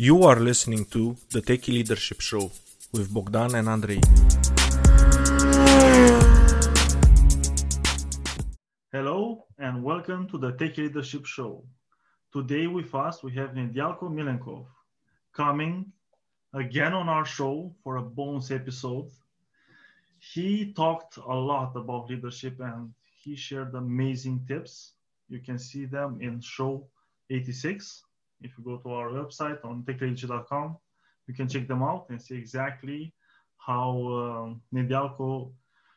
You are listening to the Techie Leadership Show with Bogdan and Andrei. Hello and welcome to the Techie Leadership Show. Today with us we have Nedialko Milenkov coming again on our show for a bonus episode. He talked a lot about leadership and he shared amazing tips. You can see them in show 86. If you go to our website on techleadership.com, you can check them out and see exactly how um, Nedialko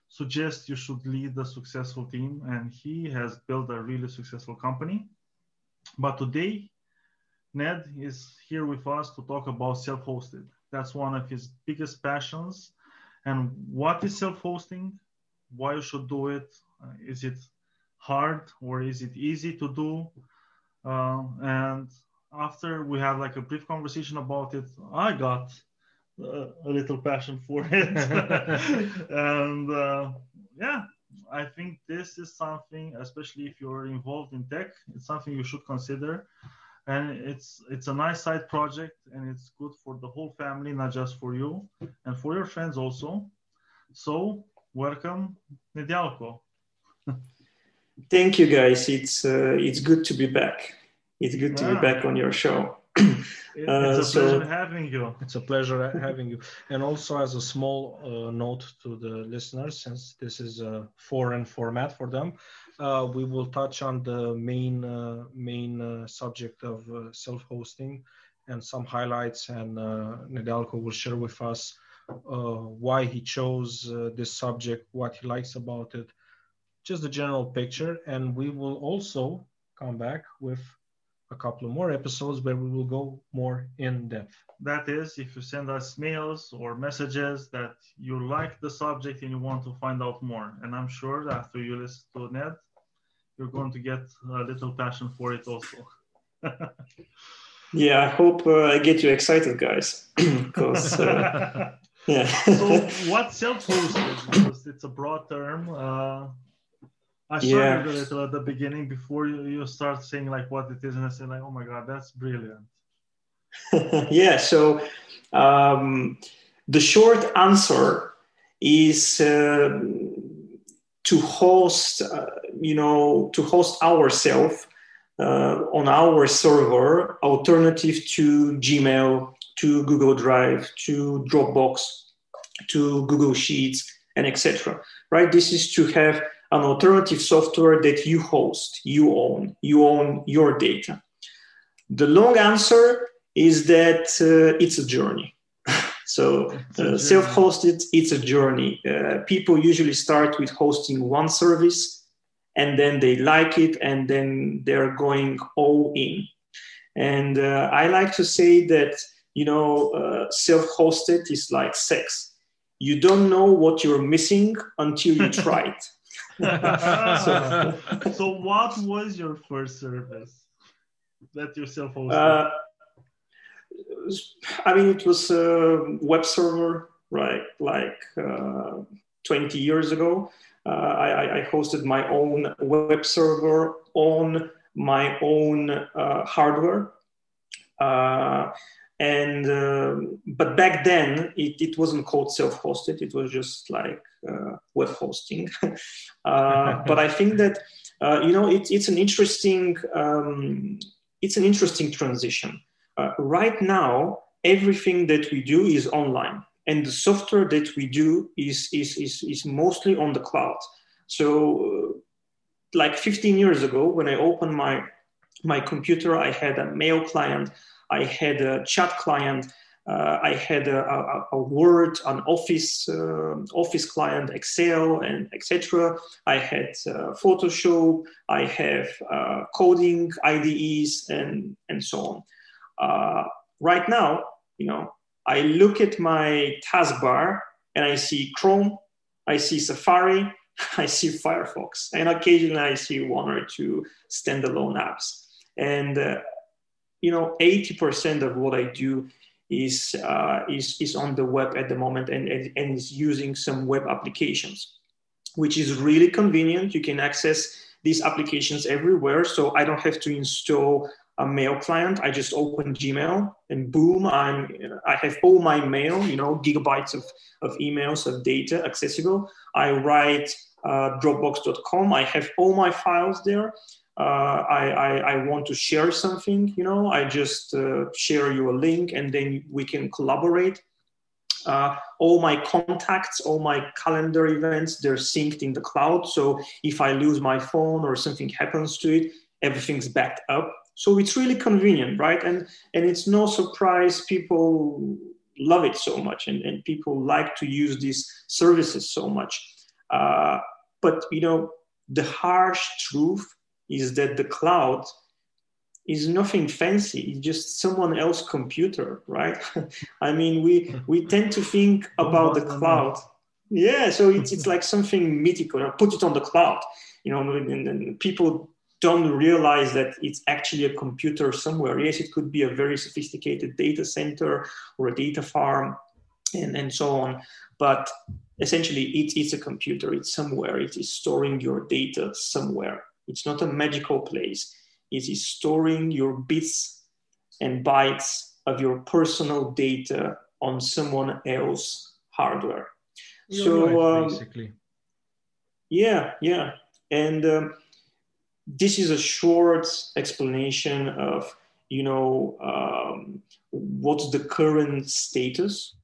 suggests you should lead a successful team. And he has built a really successful company. But today, Ned is here with us to talk about self hosted. That's one of his biggest passions. And what is self hosting? Why you should do it? Uh, is it hard or is it easy to do? Uh, and after we have like a brief conversation about it, I got uh, a little passion for it. and uh, yeah, I think this is something, especially if you're involved in tech, it's something you should consider. And it's it's a nice side project, and it's good for the whole family, not just for you, and for your friends also. So welcome, Nedialko. Thank you, guys. It's uh, it's good to be back. It's good to be back on your show. it's uh, a so, pleasure having you. It's a pleasure having you. And also, as a small uh, note to the listeners, since this is a foreign format for them, uh, we will touch on the main uh, main uh, subject of uh, self-hosting and some highlights. And Nedialko will share with us why he chose this subject, what he likes about it, just the general picture. And we will also come back with a couple of more episodes where we will go more in depth. That is, if you send us mails or messages that you like the subject and you want to find out more. And I'm sure after you listen to Ned, you're going to get a little passion for it also. yeah, I hope uh, I get you excited, guys. Because uh, yeah. so, what self-hosted? it's a broad term. Uh, I started yeah. a little at the beginning before you, you start saying like what it is, and I say like, oh my god, that's brilliant. yeah. So um, the short answer is uh, to host, uh, you know, to host ourselves uh, on our server, alternative to Gmail, to Google Drive, to Dropbox, to Google Sheets, and etc. Right. This is to have an alternative software that you host, you own, you own your data? The long answer is that uh, it's a journey. so uh, self-hosted, it's a journey. Uh, people usually start with hosting one service and then they like it and then they're going all in. And uh, I like to say that, you know, uh, self-hosted is like sex. You don't know what you're missing until you try it. So, so, what was your first service that you self-hosted? Uh, I mean, it was a web server, right? Like uh, 20 years ago. Uh, I, I, hosted my own web server on my own uh, hardware. And uh, but back then it, it wasn't called self-hosted. It was just like uh, web hosting. Uh, but i think that uh, you know it, it's an interesting um, it's an interesting transition. Uh, right now everything that we do is online and the software that we do is is is, is mostly on the cloud. So uh, like 15 years ago when i opened my my computer i had a mail client I had a chat client. Uh, I had a, a, a, Word, an Office, uh, Office client, Excel, and etc. I had uh, Photoshop. I have uh, coding IDEs, and and so on. Uh, right now, you know, I look at my taskbar and I see Chrome, I see Safari, I see Firefox, and occasionally I see one or two standalone apps. And uh, you know, 80% of what I do is, uh, is, is on the web at the moment and, and is using some web applications, which is really convenient. You can access these applications everywhere. So I don't have to install a mail client. I just open Gmail and boom, I'm I have all my mail, you know, gigabytes of, of emails of data accessible. I write uh, Dropbox.com. I have all my files there. Uh, I, I, I, want to share something, you know, I just uh, share you a link and then we can collaborate. Uh, all my contacts, all my calendar events, they're synced in the cloud. So if I lose my phone or something happens to it, everything's backed up. So it's really convenient, right? And and it's no surprise people love it so much, and, and people like to use these services so much. Uh, but you know, the harsh truth is that the cloud is nothing fancy it's just someone else's computer right? I mean we we tend to think about the cloud. Yeah so it's, it's like something mythical put it on the cloud you know and, and people don't realize that it's actually a computer somewhere. Yes it could be a very sophisticated data center or a data farm and, and so on but essentially it, it's a computer it's somewhere it is storing your data somewhere it's not a magical place. It is storing your bits and bytes of your personal data on someone else hardware. You're so right, um, basically, yeah, yeah, and um, this is a short explanation of you know um, what's the current status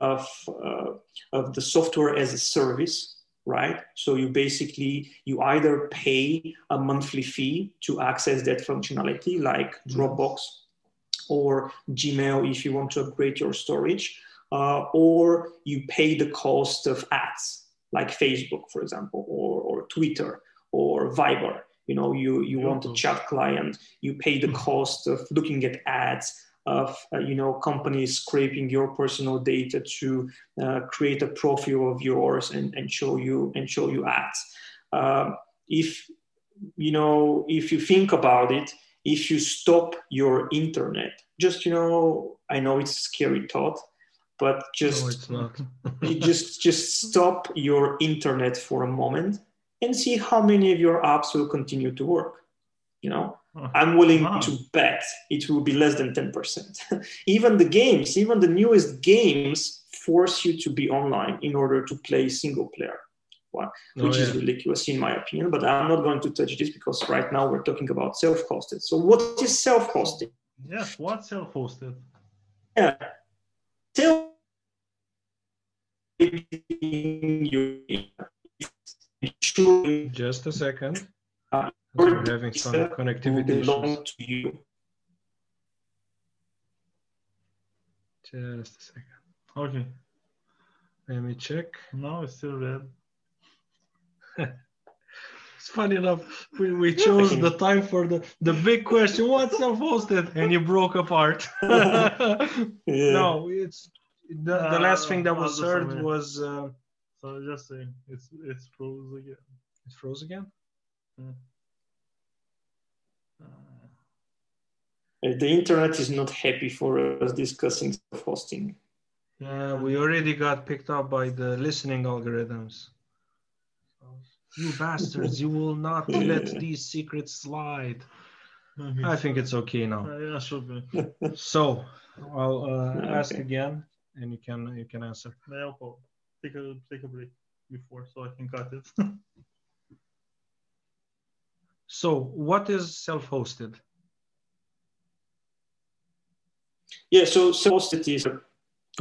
of uh, of the software as a service right? So you basically, you either pay a monthly fee to access that functionality like mm-hmm. Dropbox or Gmail if you want to upgrade your storage, uh, or you pay the cost of ads like Facebook, for example, or, or Twitter or Viber. You know, you, you want a chat client, you pay the mm-hmm. cost of looking at ads, of uh, you know companies scraping your personal data to uh, create a profile of yours and, and show you and show you ads. Uh, if you know if you think about it, if you stop your internet, just you know I know it's a scary thought, but just no, just just stop your internet for a moment and see how many of your apps will continue to work. You know, I'm willing to bet it will be less than 10%. even the games, even the newest games force you to be online in order to play single player, well, oh, which oh, yeah. is ridiculous in my opinion. But I'm not going to touch this because right now we're talking about self hosted. So, what is self hosted? Yes, what self hosted? Yeah. Self Just a second. Uh, we're having some connectivity issues. To you. Just a second. Okay. Let me check. No, it's still red. it's funny enough. We, we chose the time for the, the big question. What's self-hosted? And you broke apart. yeah. No, it's the, the uh, last thing that was served was. Uh, so just saying, it's it's froze again. It froze again. Uh, the internet is not happy for us discussing hosting. Yeah, we already got picked up by the listening algorithms. You bastards, you will not let these secrets slide. I think it's okay now. Uh, yeah, should be. So I'll uh, okay. ask again, and you can you can answer. Yeah, take a take a break before, so I can cut it. So what is self-hosted? Yeah, so self-hosted is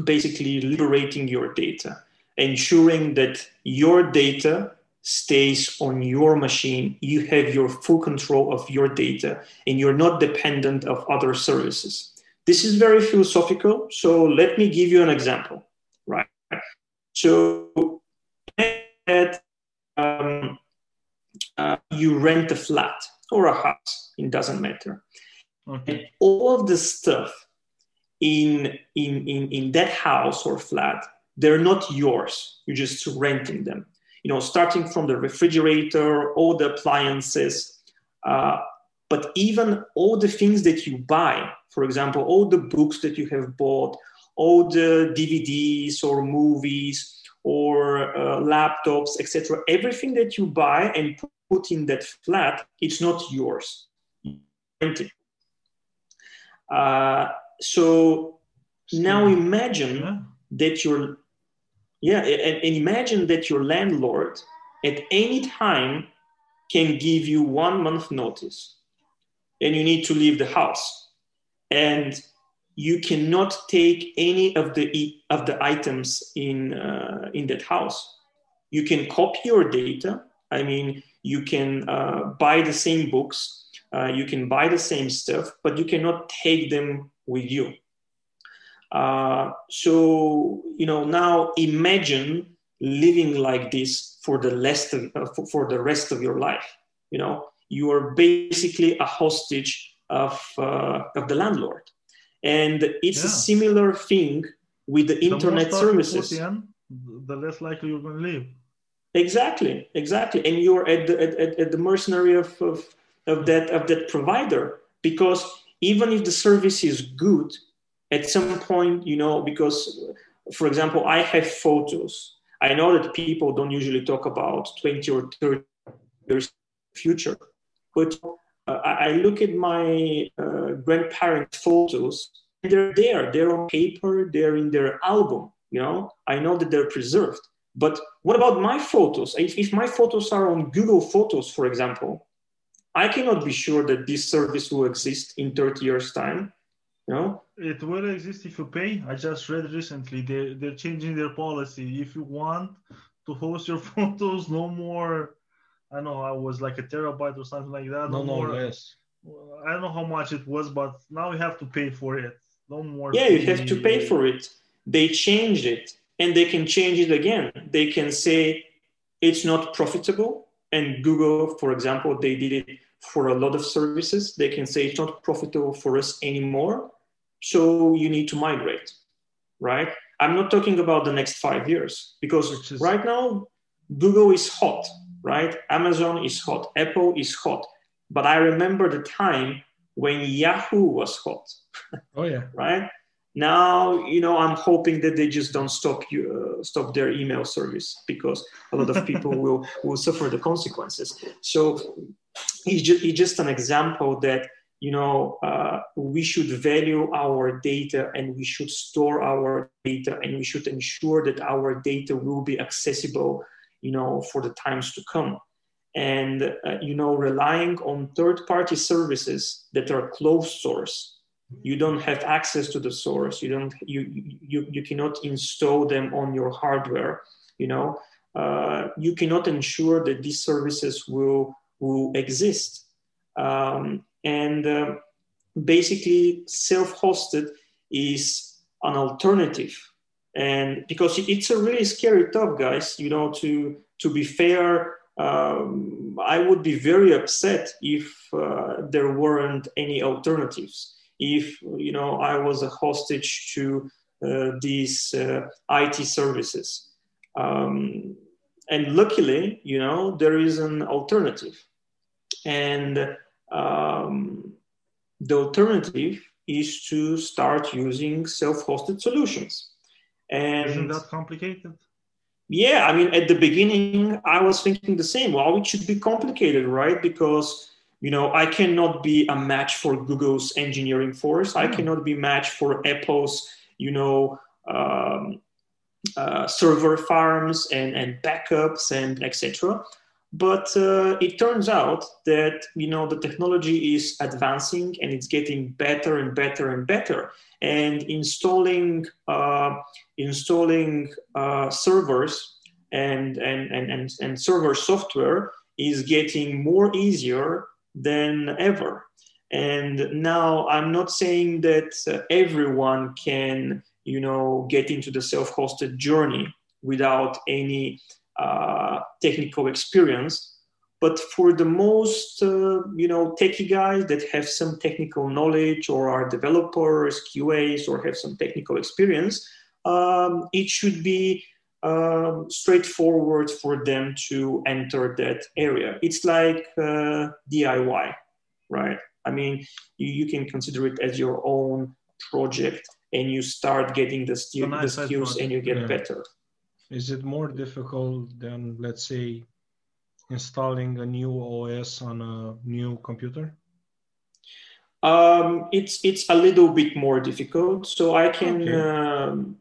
basically liberating your data, ensuring that your data stays on your machine. You have your full control of your data and you're not dependent of other services. This is very philosophical. So let me give you an example, right? So um, uh, you rent a flat or a house, it doesn't matter. Okay. And all of the stuff in, in, in, in that house or flat, they're not yours. You're just renting them. You know, starting from the refrigerator, all the appliances, uh, but even all the things that you buy, for example, all the books that you have bought, all the DVDs or movies or uh, laptops, etc. Everything that you buy and put in that flat, it's not yours. You. Uh, so now imagine that your yeah and, and imagine that your landlord at any time can give you one month notice and you need to leave the house. And you cannot take any of the of the items in uh, in that house. You can copy your data. I mean you can uh, buy the same books uh, you can buy the same stuff but you cannot take them with you. Uh, so you know now imagine living like this for the rest of uh, for, the rest of your life. You know you are basically a hostage of uh, of the landlord. And it's a similar thing with the The internet put services. in, the less likely you're going to leave. Exactly exactly. And you're at the at, at, the mercenary of, of of that of that provider. Because even if the service is good at some point you know because for example i have photos. I know that people don't usually talk about 20 or 30 years future. But uh, I, I look at my uh, grandparents photos and they're there. They're on paper they're in their album you know? I know that they're preserved but what about my photos? If, if my photos are on Google Photos, for example, I cannot be sure that this service will exist in 30 years' time. You know? It will exist if you pay. I just read recently they they're changing their policy. If you want to host your photos, no more. I know I was like a terabyte or something like that. No, no, more. less. I don't know how much it was, but now you have to pay for it. No more. Yeah, you have to pay for it. They changed it and they can change it again. They can say it's not profitable. And Google, for example, they did it for a lot of services. They can say it's not profitable for us anymore. So you need to migrate, right? I'm not talking about the next five years because is- right now Google is hot, right? Amazon is hot, Apple is hot. But I remember the time when Yahoo was hot Oh yeah. right? Now, you know, I'm hoping that they just don't stop you, uh, stop their email service because a lot of people will will suffer the consequences. So it's just, it's just an example that you know uh, we should value our data and we should store our data and we should ensure that our data will be accessible, you know, for the times to come. And uh, you know, relying on third-party services that are closed source you don't have access to the source. You don't you you, you cannot install them on your hardware you know? Uh, you cannot ensure that these services will will exist. Um, and uh, basically self-hosted is an alternative. And because it's a really scary tough guys you know to to be fair um, i would be very upset if uh, there weren't any alternatives if you know I was a hostage to uh, these uh, IT services. Um, and luckily, you know, there is an alternative, and um, the alternative is to start using self-hosted solutions. And Isn't that complicated? yeah, I mean, at the beginning, I was thinking the same. Well, it should be complicated, right? Because you know i cannot be a match for google's engineering force. I cannot be match for apple's you know um, uh, server farms and, and backups and etc but uh, it turns out that you know the technology is advancing and it's getting better and better and better. And installing uh, installing uh, servers and, and, and, and, and server software is getting more easier than ever. And now I'm not saying that uh, everyone can, you know, get into the self-hosted journey without any uh, technical experience. But for the most, uh, you know, techie guys that have some technical knowledge or are developers, QAs, or have some technical experience, um, it should be um, straightforward for them to enter that area. It's like uh, DIY, right? I mean, you, you can consider it as your own project and you start getting the, the skills and you get yeah. better. Is it more difficult than, let's say, installing a new OS on a new computer? Um, it's it's a little bit more difficult. So I can Okay. um,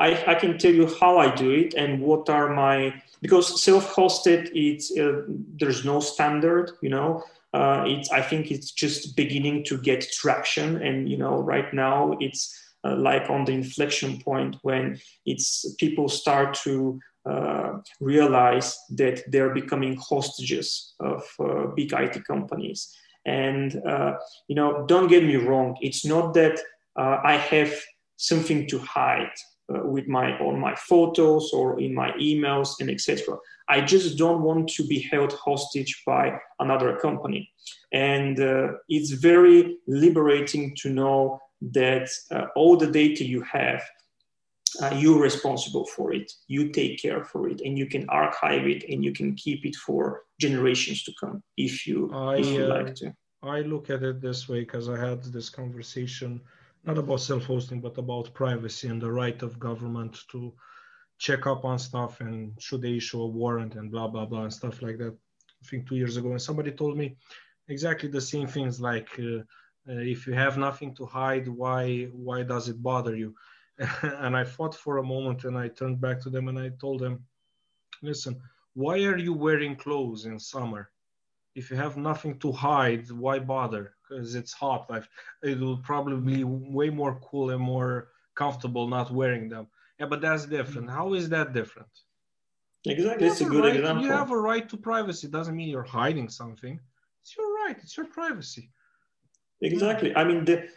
I, I can tell you how I do it and what are my because self-hosted it's uh, there's no standard. You know, uh, it's I think it's just beginning to get traction, and you know right now it's uh, like on the inflection point when it's people start to uh, realize that they're becoming hostages of uh, big IT companies. And uh, you know, don't get me wrong. It's not that uh, I have something to hide uh, with my on my photos or in my emails and etc. I just don't want to be held hostage by another company. And uh, it's very liberating to know that uh, all the data you have uh, you're responsible for it you take care for it and you can archive it and you can keep it for generations to come if you I, if you uh, like to I look at it this way because I had this conversation not about self-hosting but about privacy and the right of government to check up on stuff and should they issue a warrant and blah blah blah and stuff like that. I think two years ago, and somebody told me exactly the same things like uh, uh, if you have nothing to hide, why why does it bother you? and I thought for a moment and I turned back to them and I told them, listen, why are you wearing clothes in summer? if you have nothing to hide, why bother? Because it's hot. Like, it will probably be way more cool and more comfortable not wearing them. Yeah, but that's different. Mm. How is that different? exactly You it's a have good right, example You have a right to privacy. It Doesn't mean you're hiding something. It's your right. It's your privacy. Exactly. I mean, the,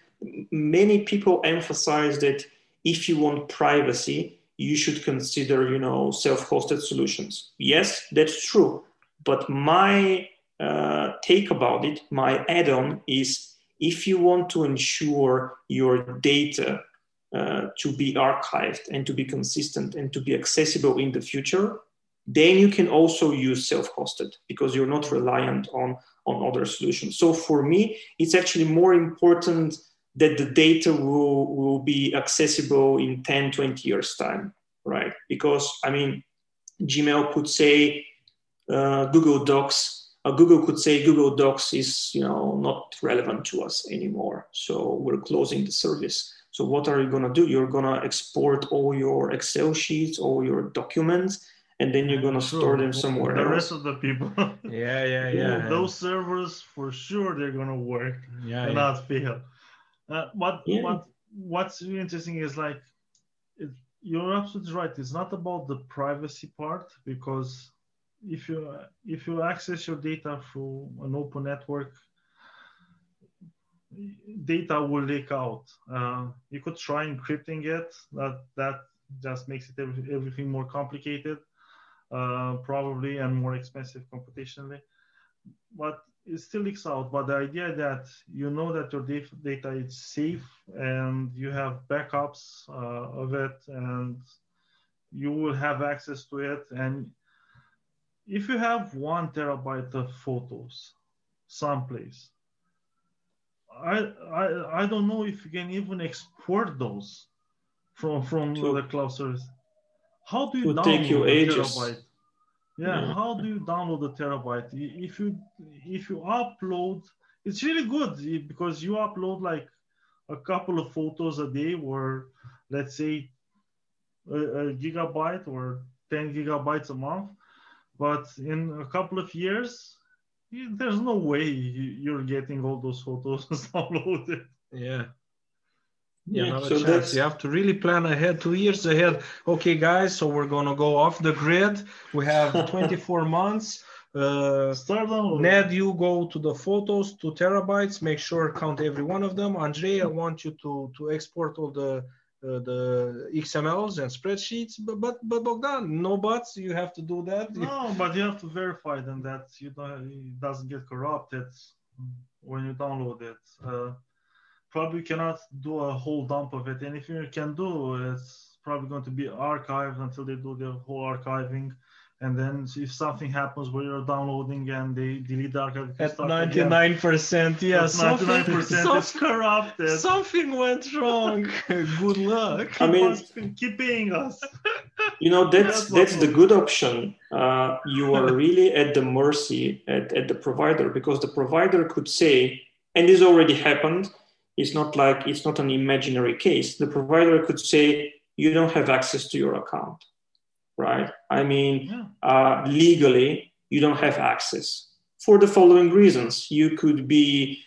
many people emphasize that if you want privacy, you should consider, you know, self-hosted solutions. Yes, that's true. But my uh, take about it, my add-on is if you want to ensure your data uh, to be archived and to be consistent and to be accessible in the future, then you can also use self-hosted because you're not reliant on on other solutions. So for me, it's actually more important that the data will, will be accessible in 10, 20 years time, right? Because I mean, Gmail could say uh, Google Docs, uh, Google could say Google Docs is, you know, not relevant to us anymore. So we're closing the service. So what are you gonna do? You're gonna export all your Excel sheets, all your documents, and then you're gonna Sure. store them somewhere The else. rest of the people. Yeah, yeah, Yeah, those servers for sure they're gonna work yeah, and yeah. not fail. Uh, what Yeah. what what's really interesting is like it, you're absolutely right. It's not about the privacy part because if you if you access your data through an open network, data will leak out. Uh, you could try encrypting it. That that just makes it every, everything more complicated, uh, probably and more expensive computationally. But it still leaks out. But the idea that you know that your data is safe and you have backups uh, of it and you will have access to it. And if you have one terabyte of photos someplace, I, I I don't know if you can even export those from from To- the cloud service. How do you download take you a ages. terabyte? Yeah, Yeah. how do you download a terabyte? If you if you upload, it's really good because you upload like a couple of photos a day, or let's say a, a gigabyte or 10 gigabytes a month. But in a couple of years, there's no way you- you're getting all those photos downloaded. Yeah. Yeah, so that's You have to really plan ahead, two years ahead. Okay, guys, so we're gonna go off the grid. We have 24 months. Uh, Start downloading. Ned, you go to the photos, two terabytes. Make sure count every one of them. Andrei, I want you to to export all the uh, the XMLs and spreadsheets. But but but Bogdan, no buts. You have to do that. No, but you have to verify then that you don't, it doesn't get corrupted when you download it. Uh, probably cannot do a whole dump of it. Anything you can do, it's probably going to be archived until they do the whole archiving. And then if something happens where you're downloading and they delete the archive, At 99%, yeah, At something, 99% it's some- corrupted. something went wrong. Good luck. I mean- Keep- keep paying us. you know that's That's that's the good option uh, you are really at the mercy at, at the provider because the provider could say and this already happened. It's not like it's not an imaginary case. The provider could say, you don't have access to your account, right? I mean, yeah. uh, legally, you don't have access for the following reasons. You could be,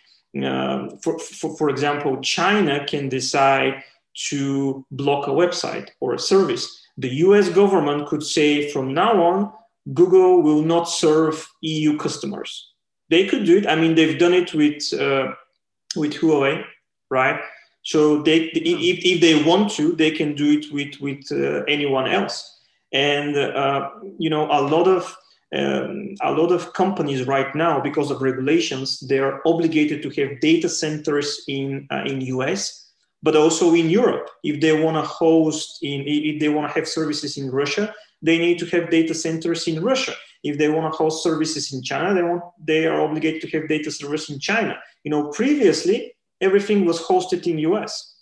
uh, for, for, for example, China can decide to block a website or a service. The US government could say from now on, Google will not serve EU customers. They could do it. I mean, they've done it with, uh, with Huawei, right? So they, if, if they want to, they can do it with, with uh, anyone else. And, uh, you know, a lot of um, a lot of companies right now, because of regulations, they are obligated to have data centers in uh, in US, but also in Europe. If they want to host in, if they want to have services in Russia, they need to have data centers in Russia. If they want to host services in China, they want they are obligated to have data servers in China. You know, previously everything was hosted in US.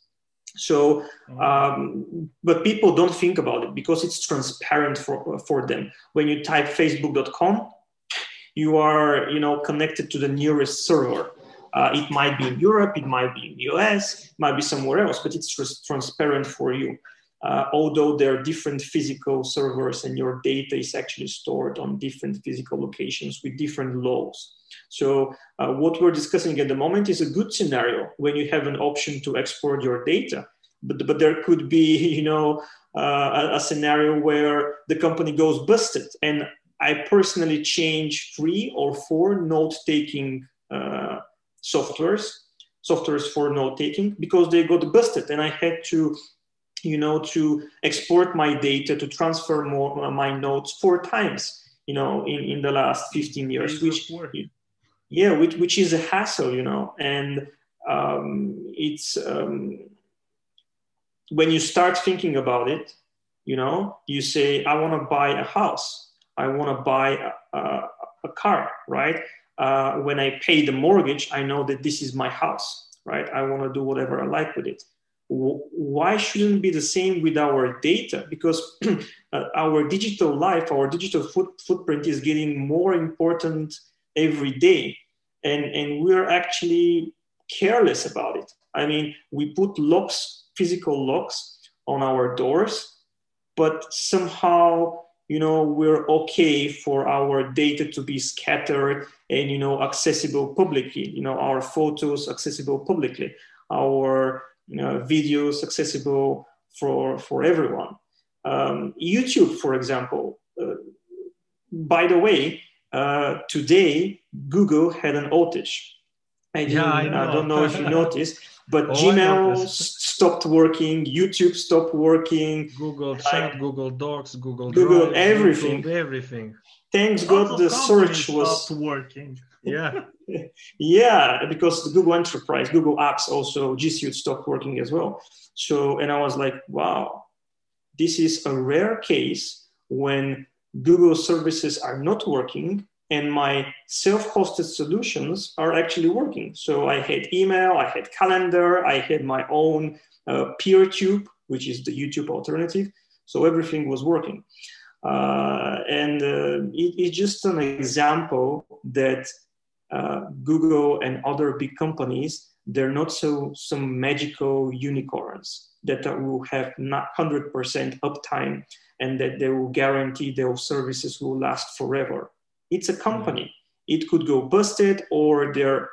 So, mm-hmm. um, but people don't think about it because it's transparent for, for them. When you type facebook.com, you are, you know, connected to the nearest server. Uh, it might be in Europe, it might be in the US, it might be somewhere else, but it's just transparent for you. Uh, although there are different physical servers and your data is actually stored on different physical locations with different laws. So uh, what we're discussing at the moment is a good scenario when you have an option to export your data. But, but there could be, you know, uh, a, a, scenario where the company goes busted. And I personally change three or four note-taking uh, softwares, softwares for note-taking because they got busted, and I had to you know, to export my data, to transfer more, my notes four times, you know, in, in the last 15 years, which, yeah which, which is a hassle you know and um, it's um, when you start thinking about it you know you say i want to buy a house. I want to buy a, a, a, car right? Uh, when i pay the mortgage i know that this is my house right? I want to do whatever i like with it why shouldn't be the same with our data because uh, our digital life our digital foot, footprint is getting more important every day and, and we're actually careless about it. I mean, we put locks, physical locks on our doors, but somehow, you know, we're okay for our data to be scattered and, you know, accessible publicly, you know, our photos accessible publicly, our you know, videos accessible for, for everyone. Um, YouTube, for example, uh, by the way, uh, today Google had an outage. I, yeah, I, I, don't know if you noticed, but oh, Gmail stopped working, YouTube stopped working, Google Chat, Google Docs, Google Google Drive, everything, Google everything. Thanks God the search was working. Yeah, yeah, because the Google Enterprise, Google Apps, also G Suite stopped working as well. So, and I was like, wow, this is a rare case when Google services are not working and my self-hosted solutions are actually working. So I had email, I had calendar, I had my own uh, PeerTube, which is the YouTube alternative. So everything was working. Uh, and uh, it, it's just an example that uh, Google and other big companies, they're not so some magical unicorns that will have not 100% uptime and that they will guarantee their services will last forever. It's a company. It could go busted or their,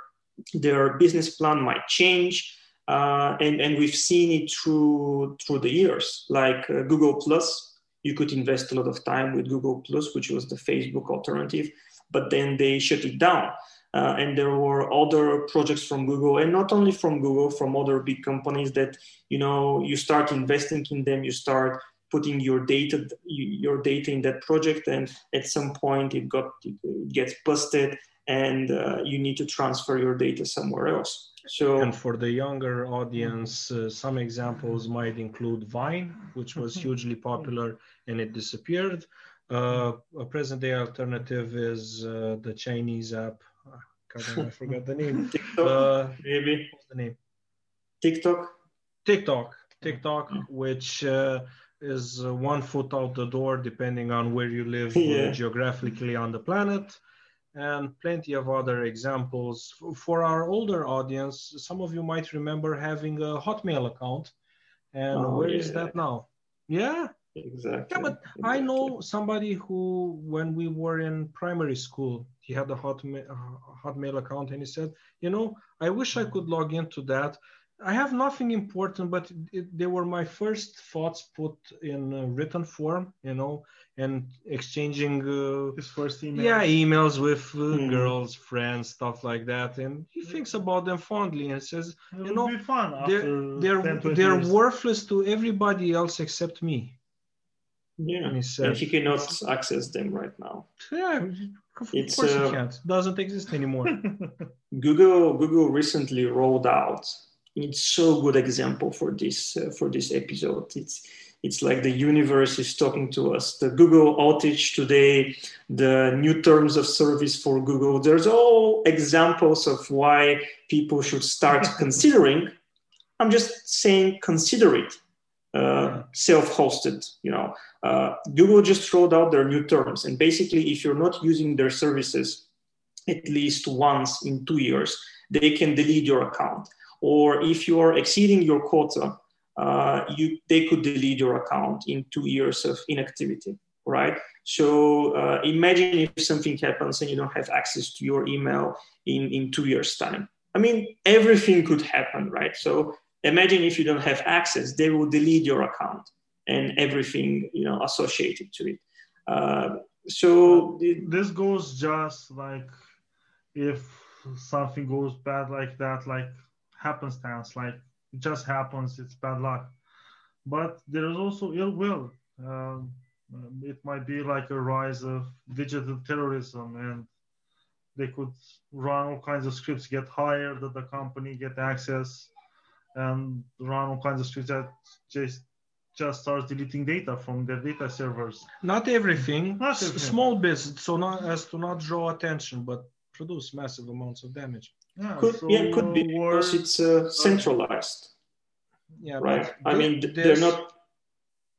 their business plan might change. Uh, and, and we've seen it through, through the years, like uh, Google Plus. You could invest a lot of time with Google Plus, which was the Facebook alternative, but then they shut it down. Uh, and there were other projects from Google, and not only from Google, from other big companies that you know you start investing in them, you start putting your data your data in that project and at some point it got it gets busted and uh, you need to transfer your data somewhere else so and for the younger audience uh, some examples might include vine which was mm-hmm. hugely popular and it disappeared uh, a present day alternative is uh, the chinese app God, I forgot the name. TikTok, uh, maybe. What's the name? TikTok. TikTok. TikTok, mm-hmm. which uh, is uh, one foot out the door depending on where you live uh, yeah. geographically on the planet. and plenty of other examples. For our older audience, some of you might remember having a Hotmail account. And Oh, where is yeah. that now? Yeah, Exactly. yeah, but I know somebody who, when we were in primary school, he had a Hotmail, Hotmail account, and he said, "You know, I wish I could log into that. I have nothing important, but it, they were my first thoughts put in uh, written form, you know, and exchanging, uh, His first email. yeah, emails with uh, Hmm. girls, friends, stuff like that. And he thinks about them fondly and says, It you know, they're they're they're years. worthless to everybody else except me." Yeah. And he And he cannot access them right now. Yeah, of It's, course uh, you can't. Doesn't exist anymore. Google Google recently rolled out. It's so good example for this uh, for this episode. It's it's like the universe is talking to us. The Google outage today, the new terms of service for Google. There's all examples of why people should start considering. I'm just saying consider it. Uh, self-hosted, you know. Uh, Google just rolled out their new terms, and basically, if you're not using their services at least once in two years, they can delete your account. Or if you are exceeding your quota, uh, you, they could delete your account in two years of inactivity, right? So uh, imagine if something happens and you don't have access to your email in, in two years' time. I mean, everything could happen, right? So imagine if you don't have access, they will delete your account and everything you know associated to it. Uh, so this goes just like if something goes bad like that, like happenstance, like it just happens, it's bad luck. But there is also ill will. Um, it might be like a rise of digital terrorism, and they could run all kinds of scripts, get hired at the company, get access, and run all kinds of scripts that just just starts deleting data from their data servers. Not everything. Not S- everything. Small bits, so not as to not draw attention, but produce massive amounts of damage. Yeah, could so yeah could be we're- because it's uh, centralized, Yeah, right? but I mean they're not.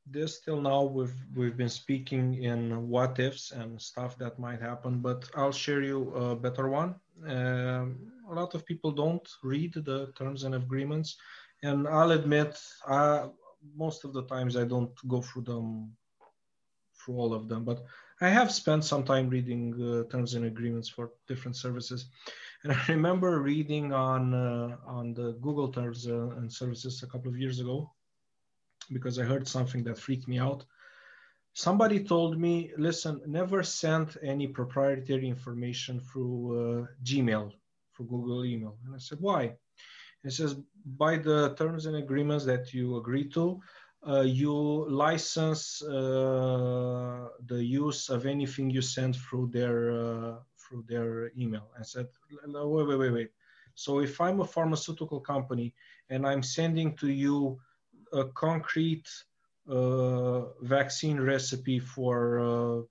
This till now we've we've been speaking in what ifs and stuff that might happen, but I'll share you a better one. Um, a lot of people don't read the terms and agreements, and I'll admit, I, most of the times I don't go through them, through all of them. But I have spent some time reading uh, terms and agreements for different services, and I remember reading on uh, on the Google terms uh, and services a couple of years ago because I heard something that freaked me out. Somebody told me, listen, never send any proprietary information through uh, Gmail, through Google email. And I said, why? It says, by the terms and agreements that you agree to, uh, you license uh, the use of anything you send through their uh, through their email. I said, wait, wait, wait, wait. So if I'm a pharmaceutical company and I'm sending to you a concrete uh, vaccine recipe for uh,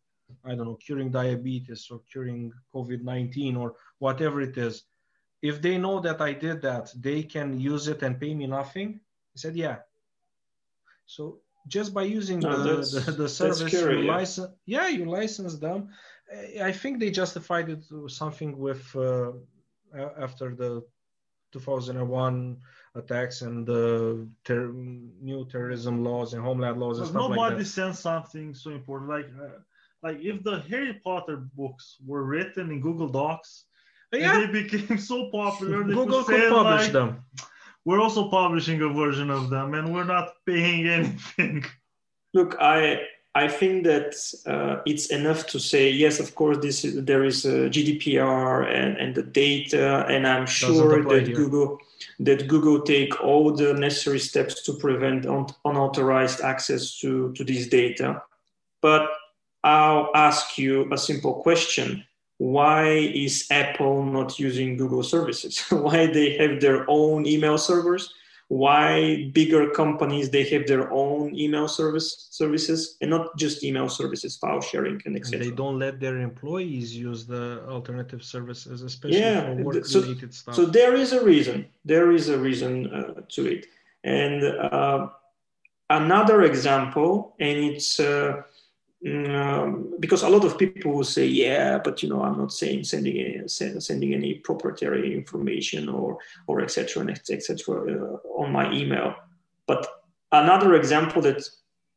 I don't know curing diabetes or curing COVID-19 or whatever it is, if they know that I did that, they can use it and pay me nothing. I said, yeah. So just by using No, the, that's- the, the service, scary, you yeah. license, yeah, you license them. I- I think they justified it with something with uh, after the 2001 attacks and the ter- new terrorism laws and homeland laws and stuff nobody like that. sends something so important. Like, uh, like if the Harry Potter books were written in Google Docs Yeah, and they became so popular, they Google could, could publish like, them. We're also publishing a version of them, and we're not paying anything. Look, I I think that uh, it's enough to say yes. Of course, this is, there is a GDPR and, and the data, and I'm sure that here. Google that Google take all the necessary steps to prevent un- unauthorized access to to this data. But I'll ask you a simple question: Why is Apple not using Google services? Why they have their own email servers? why bigger companies they have their own email service services and not just email services file sharing and etc they don't let their employees use the alternative services, especially Yeah, for th- work-related stuff. so there is a reason there is a reason uh, to it and uh, another example and it's uh, um, because a lot of people will say, yeah, but you know, I'm not saying sending any, sending any proprietary information or or etc. etc. Uh, on my email. But another example that,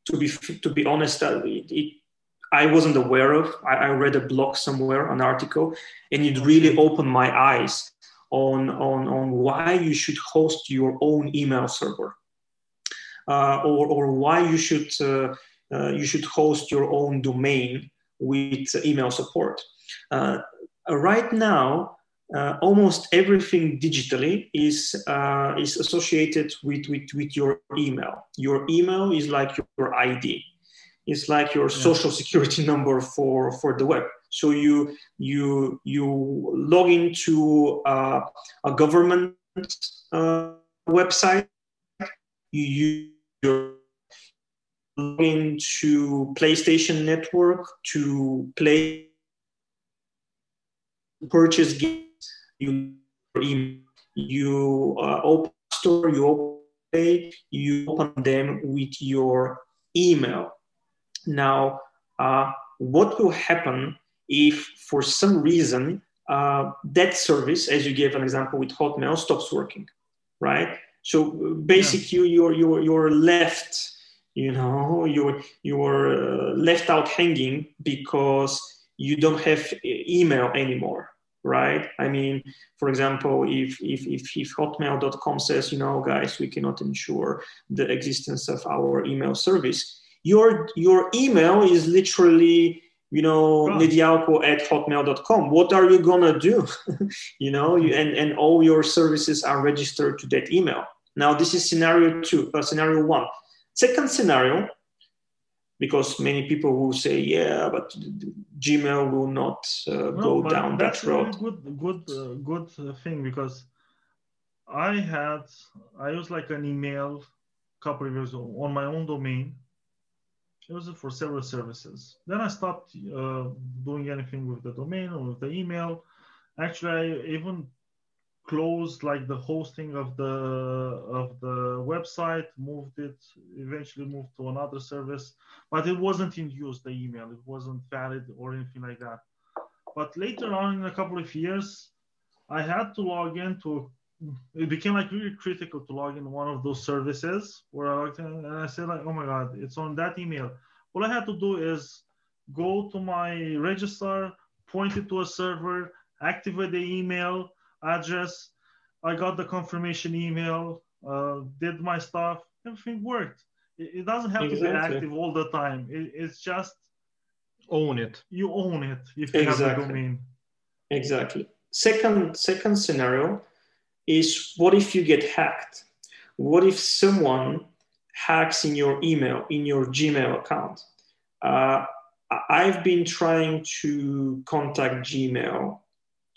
to be to be honest, uh, it, it, I wasn't aware of. I, I, read a blog somewhere, an article, and it really opened my eyes on on on why you should host your own email server, uh, or or why you should uh, you should host your own domain with email support. Uh, right now, uh, almost everything digitally is uh, is associated with, with, with your email. Your email is like your ID. It's like your yeah. social security number for, for the web. So you you you log into uh, a government uh, website. You use your into PlayStation Network to play, purchase games. You you uh, open store, you open play, you open them with your email. Now, uh, what will happen if, for some reason, uh, that service, as you gave an example with Hotmail, stops working, right? So basically, yeah. you're you're you're left you know you're you're uh, left out hanging because you don't have email anymore right? I mean for example if if if, if hotmail.com says you know guys we cannot ensure the existence of our email service your your email is literally you know oh. at hotmail.com what are you gonna do? You know you, and and all your services are registered to that email. Now this is scenario two uh, scenario one Second scenario, because many people will say, yeah, but Gmail will not uh, go no, down that road. Good, good, uh, good uh, thing because I had, I used like an email a couple of years ago on my own domain. It was for several services. Then I stopped uh, doing anything with the domain or with the email. Actually, I even closed like the hosting of the of the website moved it eventually moved to another service but it wasn't in use the email. It wasn't valid or anything like that. But later on in a couple of years i had to log in to it became like really critical to log in one of those services where i logged in and i said like oh my god it's on that email. All i had to do is go to my register point it to a server activate the email address. I got the confirmation email, uh, did my stuff, everything worked. It, it doesn't have exactly. to be active all the time. It, it's just own it. You own it if you exactly. have the domain. Exactly. Second, second scenario is what if you get hacked? What if someone hacks in your email, in your Gmail account? Uh, I've been trying to contact Gmail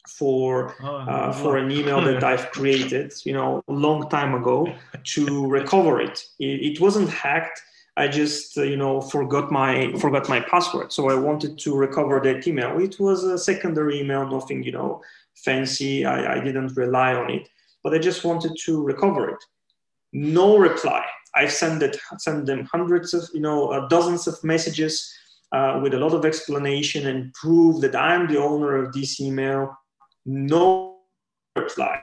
for oh, uh, for an email that I've created, you know, a long time ago to recover it. It, it wasn't hacked. I just uh, you know forgot my forgot my password, so I wanted to recover that email. It was a secondary email, nothing you know fancy. I, I didn't rely on it, but I just wanted to recover it. No reply. I've sent it sent them hundreds of you know uh, dozens of messages. Uh, with a lot of explanation and prove that I'm the owner of this email no reply.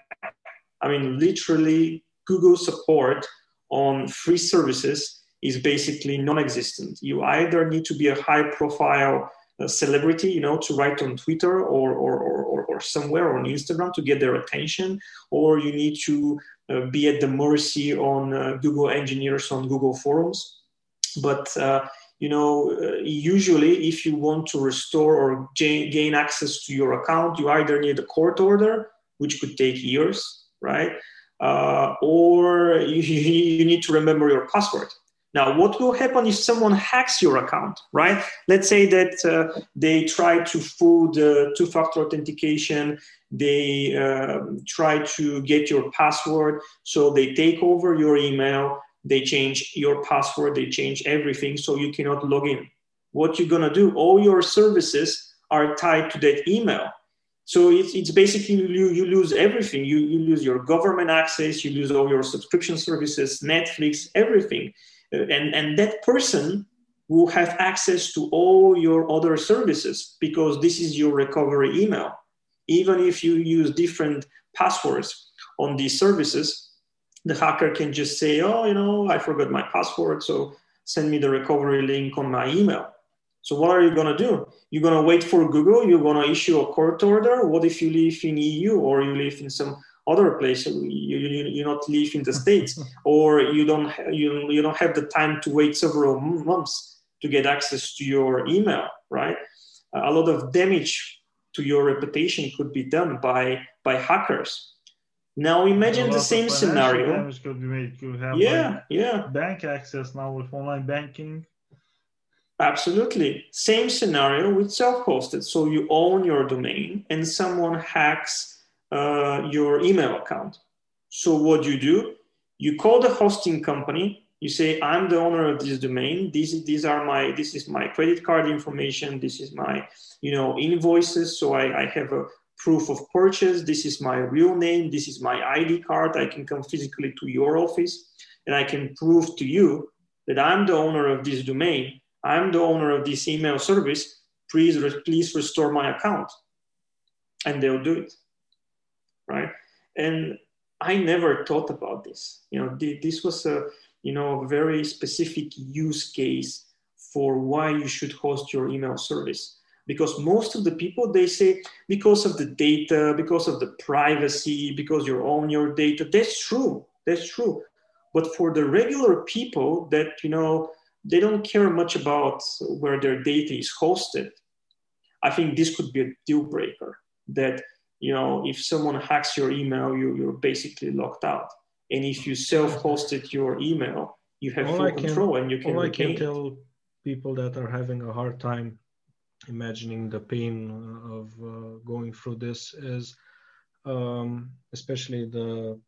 I mean, literally, Google support on free services is basically non-existent. You either need to be a high-profile uh, celebrity, you know, to write on Twitter or, or, or, or, somewhere on Instagram to get their attention, or you need to uh, be at the mercy on uh, Google engineers on Google forums. But uh, you know, uh, usually if you want to restore or gain access to your account, you either need a court order, which could take years, right? Uh, or you, you need to remember your password. Now, what will happen if someone hacks your account, right? Let's say that uh, they try to fool the two factor authentication, they uh, try to get your password, so they take over your email, they change your password, they change everything, so you cannot log in. What you're gonna do, all your services are tied to that email. So it's, it's basically you, you lose everything. You, you lose your government access, you lose all your subscription services, Netflix, everything. Uh, and, and that person will have access to all your other services because this is your recovery email. Even if you use different passwords on these services, the hacker can just say, oh, you know, I forgot my password, so send me the recovery link on my email. So what are you going to do? You're going to wait for Google. You're going to issue a court order. What if you live in EU or you live in some other place? You, you, you not live in the States or you don't, you, you don't have the time to wait several months to get access to your email, right? A lot of damage to your reputation could be done by, by hackers. Now imagine the same scenario. Could be made. Have yeah, like yeah. bank access now with online banking Absolutely. Same scenario with self hosted. So you own your domain and someone hacks uh, your email account. So what do you do? You call the hosting company. You say, I'm the owner of this domain. These, these are my, this is my credit card information. This is my, you know, invoices. So I, I have a proof of purchase. This is my real name. This is my ID card. I can come physically to your office and I can prove to you that I'm the owner of this domain I'm the owner of this email service. Please, please restore my account. And they'll do it. Right. And I never thought about this. You know, this was a, you know, a very specific use case for why you should host your email service. Because most of the people, they say, because of the data, because of the privacy, because you own your data. That's true. That's true. But for the regular people that, you know, they don't care much about where their data is hosted. I think this could be a deal breaker that, you know, if someone hacks your email, you, you're basically locked out. And if you self-hosted your email, you have all full can, control and you can all I can tell people that are having a hard time imagining the pain of uh, going through this is um, especially the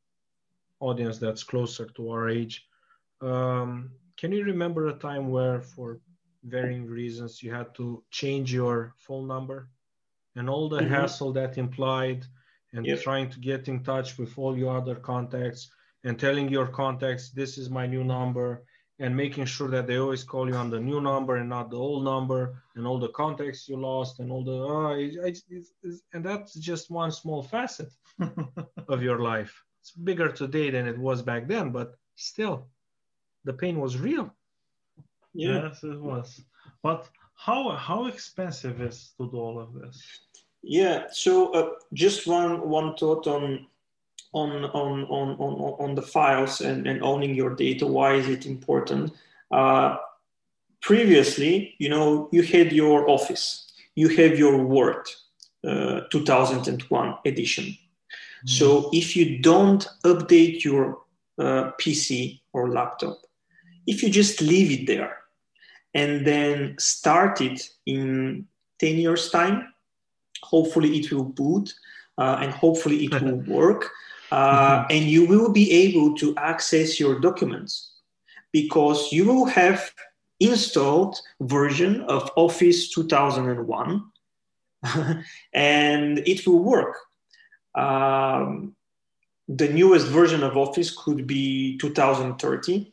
audience that's closer to our age um, can you remember a time where, for varying reasons, you had to change your phone number and all the mm-hmm. hassle that implied, and yep. trying to get in touch with all your other contacts and telling your contacts, this is my new number, and making sure that they always call you on the new number and not the old number, and all the contacts you lost, and all the, oh, it's, it's, it's, and that's just one small facet of your life. It's bigger today than it was back then, but still the pain was real. Yeah. Yes, it was. But how how expensive is to do all of this? Yeah. So uh, just one one thought on on on on on on the files and, and owning your data. Why is it important? Uh, previously, you know, you had your office, you have your Word, uh, 2001 edition. Mm-hmm. So if you don't update your uh, PC or laptop, if you just leave it there and then start it in 10 years time hopefully it will boot uh, and hopefully it will work uh, and you will be able to access your documents because you will have installed version of office 2001 and it will work um, the newest version of office could be 2030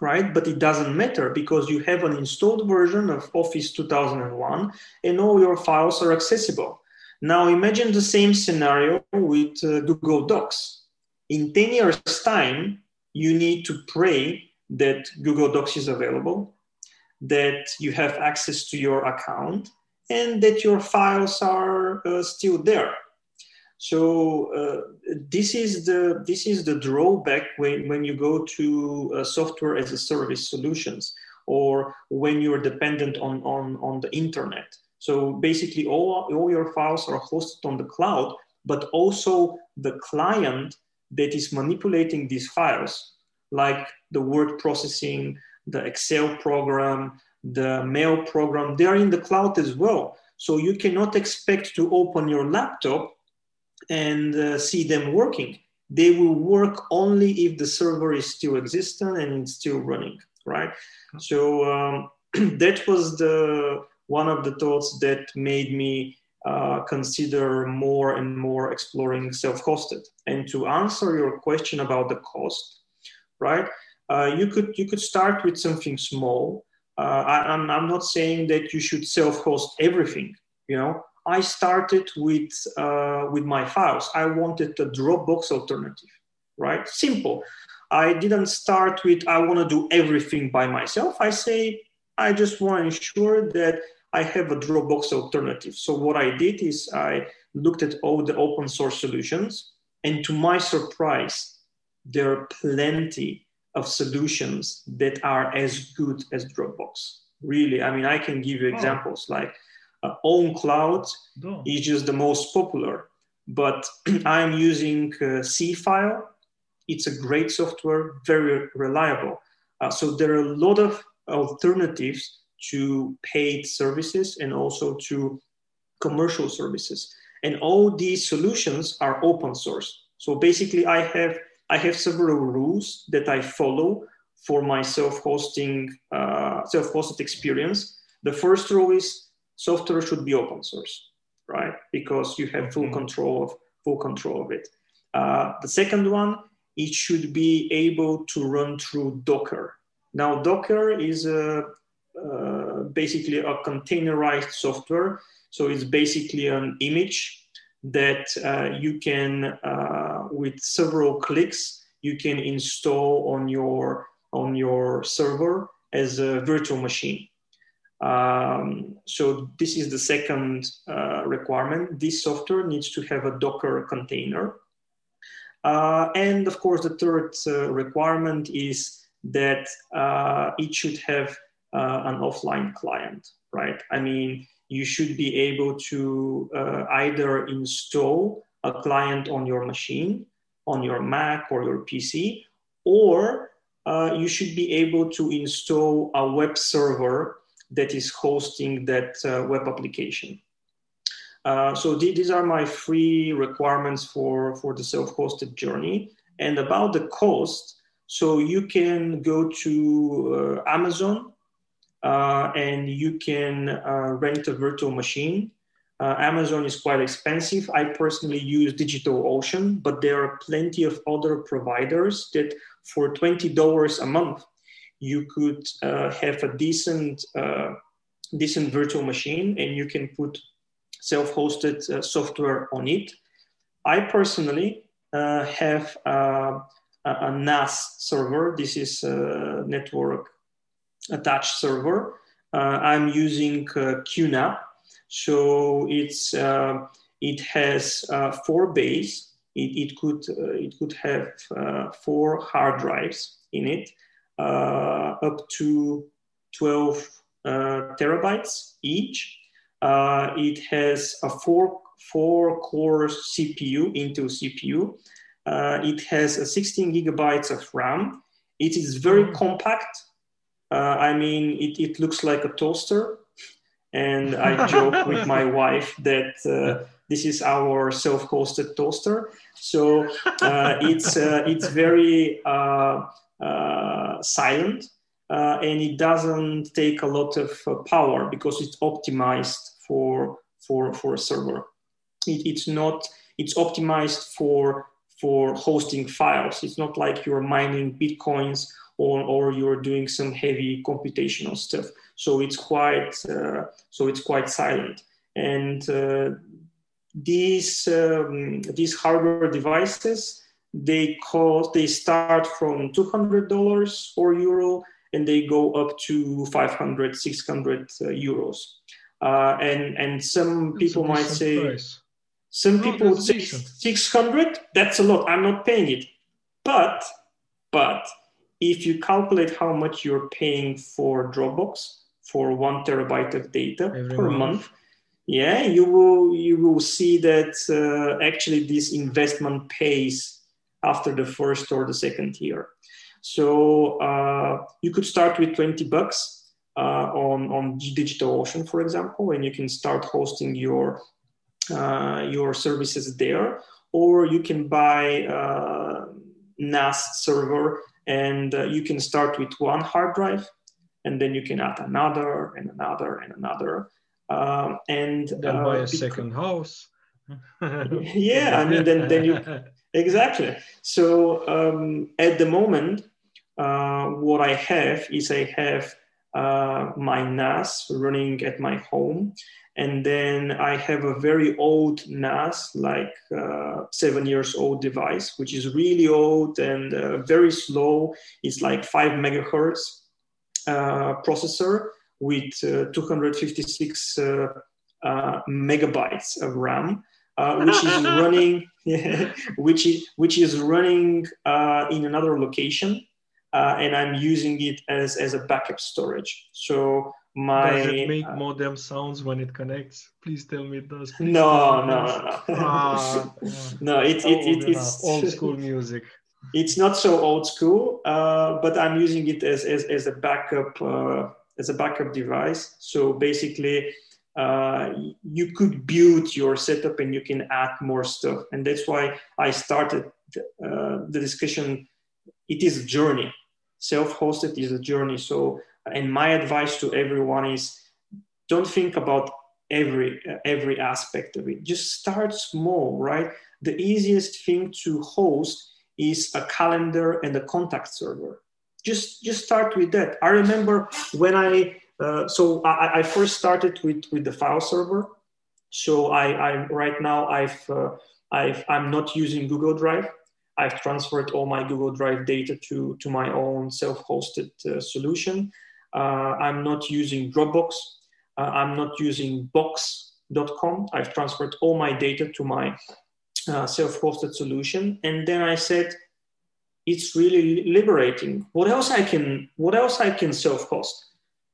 right? But it doesn't matter because you have an installed version of Office 2001 and all your files are accessible. Now imagine the same scenario with uh, Google Docs. In 10 years' time, you need to pray that Google Docs is available, that you have access to your account, and that your files are uh, still there. So uh, this is the this is the drawback when, when you go to uh, software as a service solutions or when you're dependent on, on, on the internet. So basically all, all your files are hosted on the cloud, but also the client that is manipulating these files, like the word processing, the Excel program, the mail program, they're in the cloud as well. So you cannot expect to open your laptop and uh, see them working. They will work only if the server is still existent and it's still running, right? So um, that was the one of the thoughts that made me uh, consider more and more exploring self-hosted. And to answer your question about the cost, right? Uh, you could you could start with something small. Uh, I, am I'm, I'm not saying that you should self-host everything. You know, I started with uh, with my files. I wanted a Dropbox alternative, right? Simple. I didn't start with I want to do everything by myself. I say I just want to ensure that I have a Dropbox alternative. So what I did is I looked at all the open source solutions, and to my surprise, there are plenty of solutions that are as good as Dropbox. Really, I mean, I can give you oh. examples oh. like uh, OwnCloud oh. is just the most popular, but I'm using uh, Seafile. It's a great software, very reliable. Uh, so there are a lot of alternatives to paid services and also to commercial services. And all these solutions are open source. So basically, I have I have several rules that I follow for my self-hosting uh, self-hosted experience. The first rule is software should be open source, right? Because you have full mm-hmm. control of full control of it. Uh, the second one, it should be able to run through Docker. Now, Docker is a, basically a containerized software. So it's basically an image that uh, you can, uh, with several clicks, you can install on your on your server as a virtual machine. Um, so this is the second uh, requirement. This software needs to have a Docker container. Uh, and of course, the third uh, requirement is that uh, it should have uh, an offline client, right? I mean, you should be able to uh, either install a client on your machine, on your Mac or your PC, or uh, you should be able to install a web server that is hosting that uh, web application. Uh, so th- these are my three requirements for, for the self-hosted journey. And about the cost, so you can go to uh, Amazon uh, and you can uh, rent a virtual machine. Uh, Amazon is quite expensive. I personally use DigitalOcean, but there are plenty of other providers that for $20 a month, you could uh, have a decent, uh, decent virtual machine and you can put self-hosted software on it. I personally have a NAS server. This is a network attached server. Uh, I'm using uh, QNAP. So it's, uh, it has four bays. It, it, could, it could have four hard drives in it, up to 12 terabytes each. it has a four, four core CPU, Intel CPU. Uh, it has a 16 gigabytes of RAM. It is very mm. compact. Uh, I mean, it, it looks like a toaster. And I joke with my wife that uh, this is our self-hosted toaster. So uh, it's, uh, it's very uh, silent. and it doesn't take a lot of power because it's optimized for, for, for a server. It, it's not, it's optimized for for hosting files. It's not like you're mining bitcoins or, or you're doing some heavy computational stuff. So it's quite uh, so it's quite silent. And uh, these um, these hardware devices they cost they start from two hundred dollars or euro and they go up to 500 600 uh, euros uh, and and some people might say price. Some people would say 600, that's a lot. I'm not paying it. But, but if you calculate how much you're paying for Dropbox for one terabyte of data Every per month. month, yeah, you will you will see that uh, actually this investment pays after the first or the second year. So uh, you could start with 20 bucks uh, on on DigitalOcean, for example, and you can start hosting your uh, your services there, or you can buy uh, NAS server and uh, you can start with one hard drive and then you can add another and another and another. Um, and then buy a second house. yeah, I mean, then, then you exactly. So um, at the moment, uh, what I have is I have uh, my NAS running at my home. And then I have a very old NAS, like uh, seven years old device, which is really old and uh, very slow. It's like five megahertz uh, processor with uh, 256 uh, megabytes of RAM. which is running, which is which is running in another location, and I'm using it as as a backup storage. So my does it make uh, modem sounds when it connects? Please tell me it does. Please no no no no. Ah, no it, it, it, it's old school music. It's not so old school uh, but i'm using it as, as, as a backup uh, as a backup device. So basically uh, you could build your setup and you can add more stuff. And that's why i started uh, the discussion it is a journey self-hosted is a journey. So and my advice to everyone is don't think about every every aspect of it. Just start small right? The easiest thing to host is a calendar and a contact server. Just just start with that. I remember when i uh, so I, I, first started with with the file server. So i i right now i've uh, i've i'm not using google drive i've transferred all my google drive data to to my own self-hosted uh, solution uh, I'm not using Dropbox. Uh, I'm not using Box.com. I've transferred all my data to my uh, self-hosted solution, and then I said, it's really liberating. What else I can? What else I can self-host?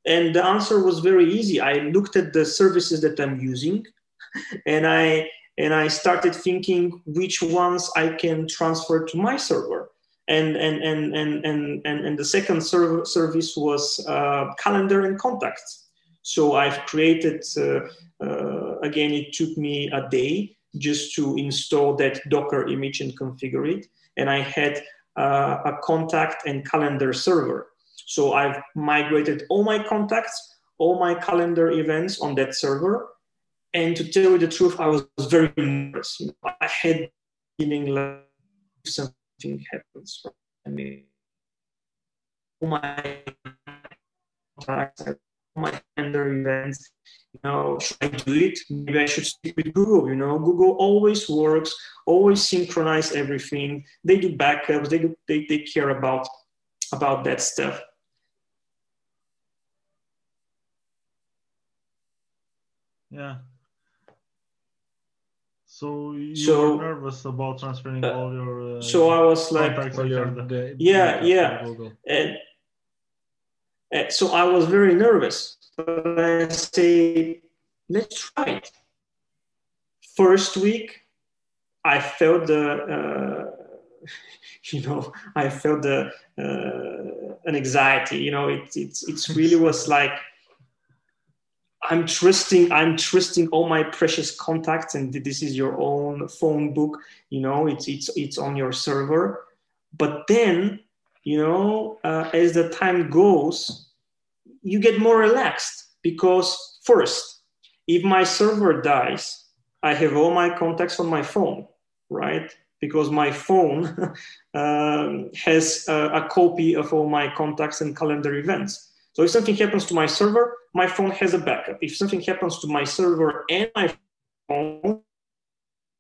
And the answer was very easy. I looked at the services that I'm using, and I and I started thinking which ones I can transfer to my server. And and and and and and, the second serv- service was uh, calendar and contacts. So i've created uh, uh, again it took me a day just to install that docker image and configure it. And i had uh, a contact and calendar server. So i've migrated all my contacts all my calendar events on that server and to tell you the truth i was very nervous you know, i had feeling like some something happens for me. My contracts, all my calendar events, you know, should I do it? Maybe I should stick with Google. You know, Google always works, always synchronize everything. They do backups. They do, they, they care about about that stuff. Yeah, so you so, were nervous about transferring uh, all your. Uh, so I was like, the, yeah, yeah, and, and so I was very nervous. But I say, let's try it. First week, I felt the, uh, you know, I felt the uh, an anxiety. You know, it it it really was like I'm trusting, I'm trusting all my precious contacts, and this is your own phone book. You know, it's it's it's on your server. But then, you know, uh, as the time goes, you get more relaxed because first, if my server dies, I have all my contacts on my phone, right? Because my phone um, has a, a copy of all my contacts and calendar events. So if something happens to my server, my phone has a backup. If something happens to my server and my phone,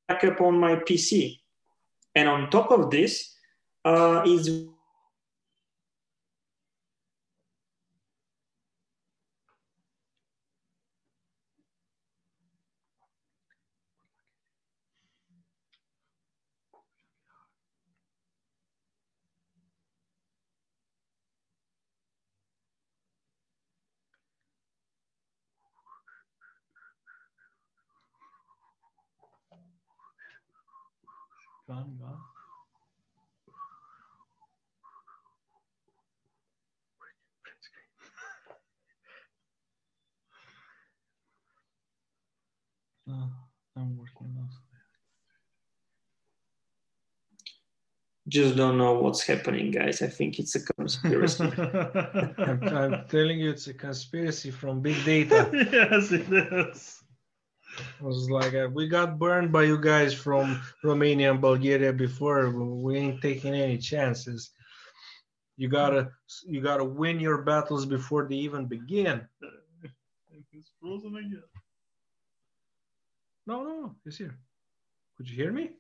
backup on my PC. And on top of this, uh, is Gone, gone. Uh, I'm working on just don't know what's happening, guys. I think it's a conspiracy. I'm, I'm, telling you, it's a conspiracy from big data. yes, it is. It was like uh, we got burned by you guys from Romania and Bulgaria before. We ain't taking any chances. You gotta you gotta win your battles before they even begin. It's frozen again. No, no, no, he's here. Could you hear me?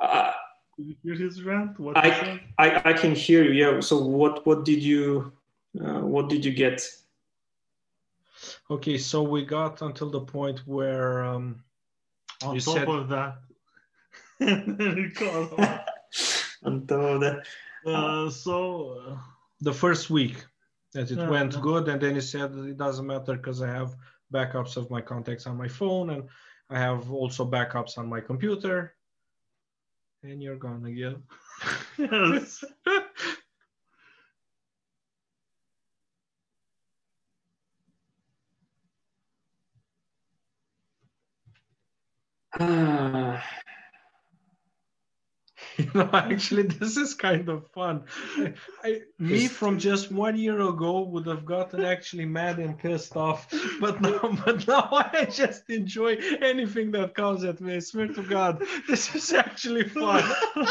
Uh, Did you hear his rant? What he I. I I can hear you. Yeah. So what what did you uh, what did you get? Okay, so we got until the point where um, On You top said- of that, and then it got on. Until that. Uh, so uh, the first week that it Yeah, went yeah. good, and then he said it doesn't matter because I have backups of my contacts on my phone, and I have also backups on my computer. And you're gone again. yes, know actually this is kind of fun. I, me from just one year ago would have gotten actually mad and pissed off but now but now i just enjoy anything that comes at me i swear to god. This is actually fun.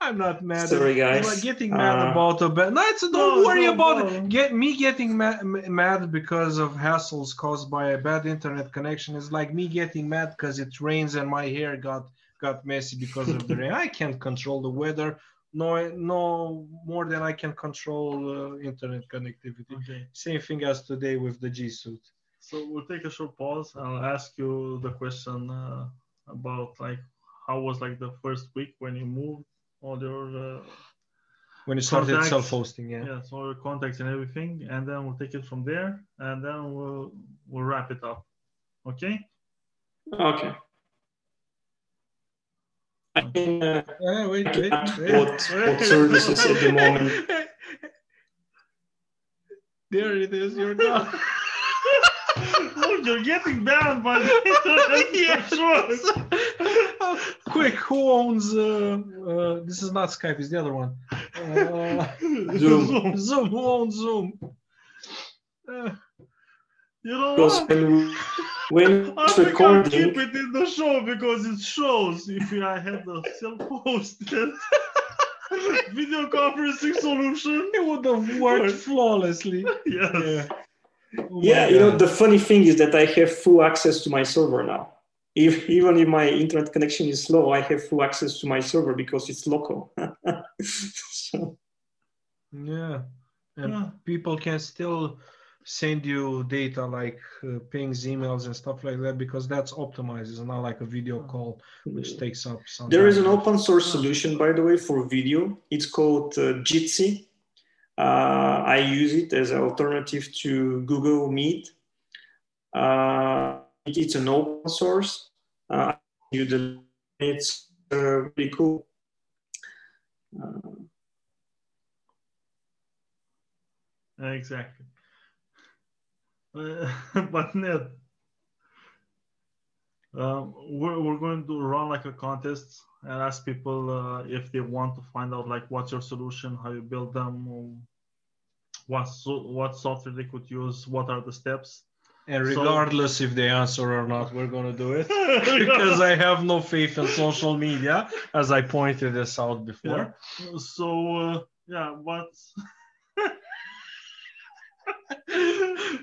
I'm not mad Sorry, guys. I'm getting mad Uh, about a bad no it's don't No, worry no, about no. it. Get me getting mad, mad because of hassles caused by a bad internet connection is like me getting mad because it rains and my hair got got messy because of the rain. I can't control the weather, no, no more than I can control uh, internet connectivity. okay. Same thing as today with the G suit. So we'll take a short pause. I'll ask you the question uh, about like how was like the first week when you moved all your uh, When you started Contacts. self-hosting, yeah. yes all your contacts and everything, and then we'll take it from there, and then we'll we'll wrap it up. Okay. okay. I can uh, wait, wait, wait. what, what services at the moment. There it is. You're done. Look, you're getting banned by the internet. Yes. for sure. Quick, who owns? Uh, uh, this is not Skype. It's the other one. Uh, Zoom. Zoom. Who owns Zoom? Uh, You know Because what? When, when I it's think I'll keep it in the show because it shows if I had a self-hosted video conferencing solution. it would have worked flawlessly. Yes. Yeah. Oh my yeah, you know, the funny thing is that I have full access to my server now. If, even if my internet connection is slow, I have full access to my server because it's local. so, Yeah. And Yeah. people can still send you data like uh, pings, emails, and stuff like that because that's optimized. It's not like a video call, which takes up some. There is an open source solution, by the way, for video. It's called uh, Jitsi. Uh, I use it as an alternative to Google Meet. Uh, it- it's an open source. Uh, you the it's uh, really cool. Uh, Exactly. Uh, but Ned, um, we're, we're going to run like a contest and ask people uh, if they want to find out like what's your solution, how you build them, um, what so, what software they could use, what are the steps. And So- regardless if they answer or not, we're gonna do it because I have no faith in social media, as I pointed this out before. so uh, yeah, but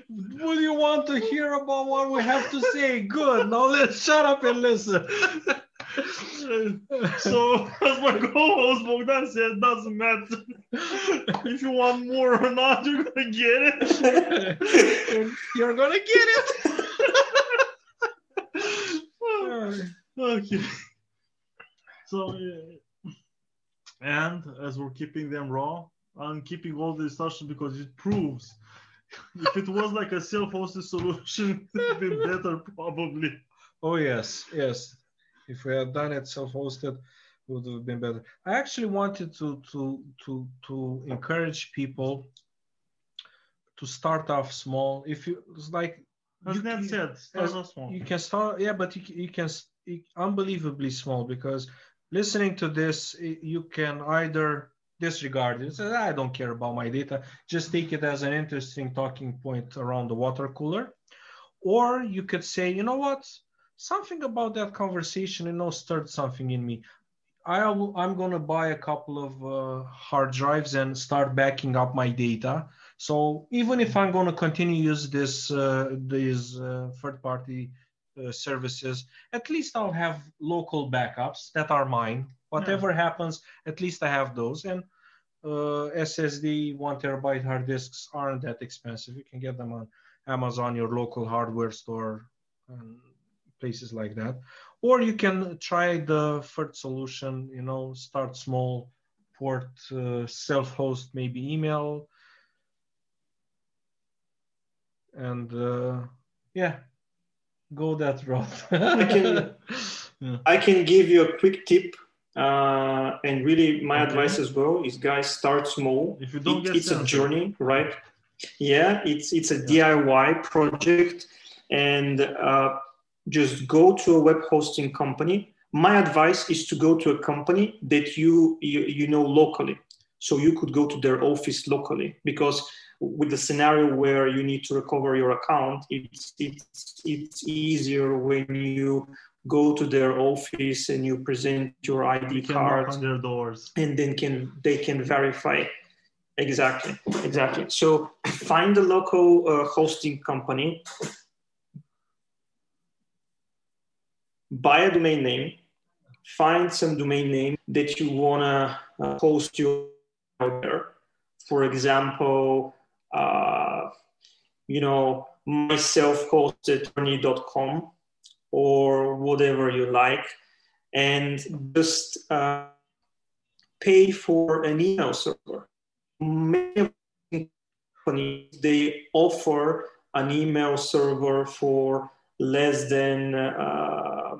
Will you want to hear about what we have to say? Good. Now let's shut up and listen. so as my co-host Bogdan said, doesn't matter if you want more or not, you're gonna get it. You're gonna get it. okay. So, uh, and as we're keeping them raw, I'm keeping all the discussion because it proves if it was like a self-hosted solution, it would be better probably. Oh yes, yes. If we had done it self-hosted, it would have been better. I actually wanted to to to to encourage people to start off small. If you it's like As you- Ned said, start as- off small. you can start yeah but you, you can you- unbelievably small because listening to this you can either disregard it. Say i don't care about my data. Just take it as an interesting talking point around the water cooler. Or you could say you know what? Something about that conversation you know stirred something in me. I will, I'm going to buy a couple of uh, hard drives and start backing up my data. So even if I'm going to continue use this uh, these uh, third-party uh, services, at least I'll have local backups that are mine. Whatever yeah. happens, at least I have those. And uh, SSD one terabyte hard disks aren't that expensive. You can get them on Amazon, your local hardware store, and places like that. Or you can try the third solution. You know, start small, port uh, self-host, maybe email, and uh, yeah, go that route. I can yeah. I can give you a quick tip uh, and really, my okay. advice as well is guys start small. If you don't it, it's a journey, right? Yeah, it's it's a yeah. DIY project, and uh, just go to a web hosting company. My advice is to go to a company that you, you you know locally, so you could go to their office locally because with the scenario where you need to recover your account, it's it's it's easier when you go to their office and you present your ID card on their doors, and then can they can verify. Exactly, exactly. So find a local uh, hosting company, buy a domain name, find some domain name that you wanna uh, host your out there. For example, uh, you know, myself-hosted attorney.com or whatever you like, and just uh, pay for an email server. Many companies they offer an email server for less than uh,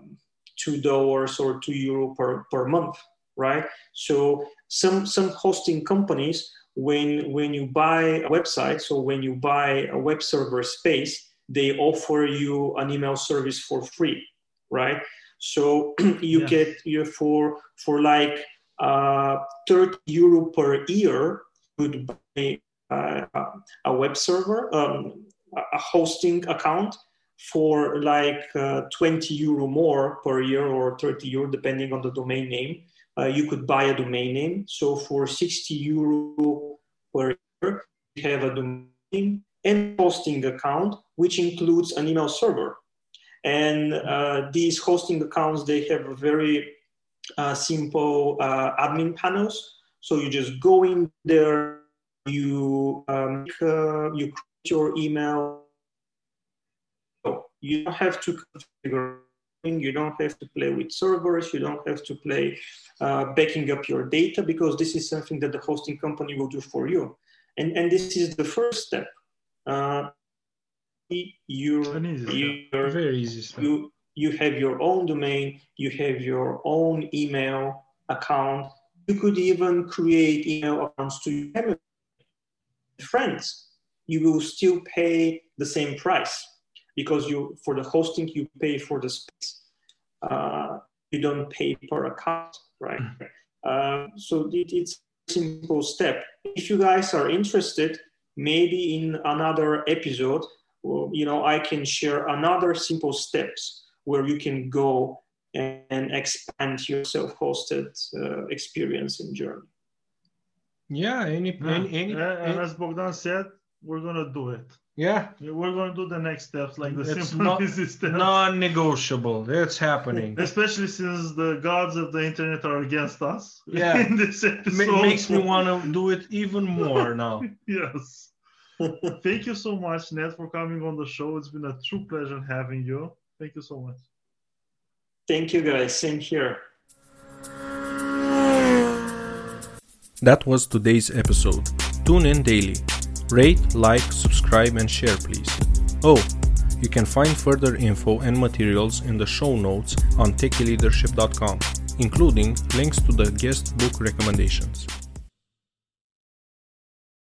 two dollars or two euro per, per month, right? So some some hosting companies, when when you buy a website, so when you buy a web server space, they offer you an email service for free, right? So you get you for for like uh, 30 euro per year, you could buy uh, a web server, um, a hosting account for like uh, 20 euro more per year or 30 euro depending on the domain name. Uh, you could buy a domain name. So for 60 euro per year, you have a domain and hosting account, which includes an email server. And uh, these hosting accounts, they have very uh, simple uh, admin panels. So you just go in there, you um, you create your email. You don't have to configure. You don't have to play with servers. You don't have to play uh, backing up your data because this is something that the hosting company will do for you. And, and this is the first step uh, you very easy you you have your own domain you have your own email account. You could even create email accounts to your friends. You will still pay the same price because you for the hosting you pay for the space. Uh, you don't pay per account right? Mm-hmm. uh, so it, it's a simple step. If you guys are interested maybe in another episode, you know, I can share another simple steps where you can go and expand your self-hosted uh, experience in Germany. Yeah, any, yeah. any, any, and as Bogdan said, we're gonna do it. Yeah. We're going to do the next steps, like the it's simple not, easy steps. Non-negotiable. It's happening. Especially since the gods of the internet are against us. Yeah. In this episode. makes me want to do it even more now. yes. Thank you so much, Ned, for coming on the show. It's been a true pleasure having you. Thank you so much. Thank you, guys. Same here. That was today's episode. Tune in daily Rate, like, subscribe, and share, please. Oh, you can find further info and materials in the show notes on techyleadership.com, including links to the guest book recommendations.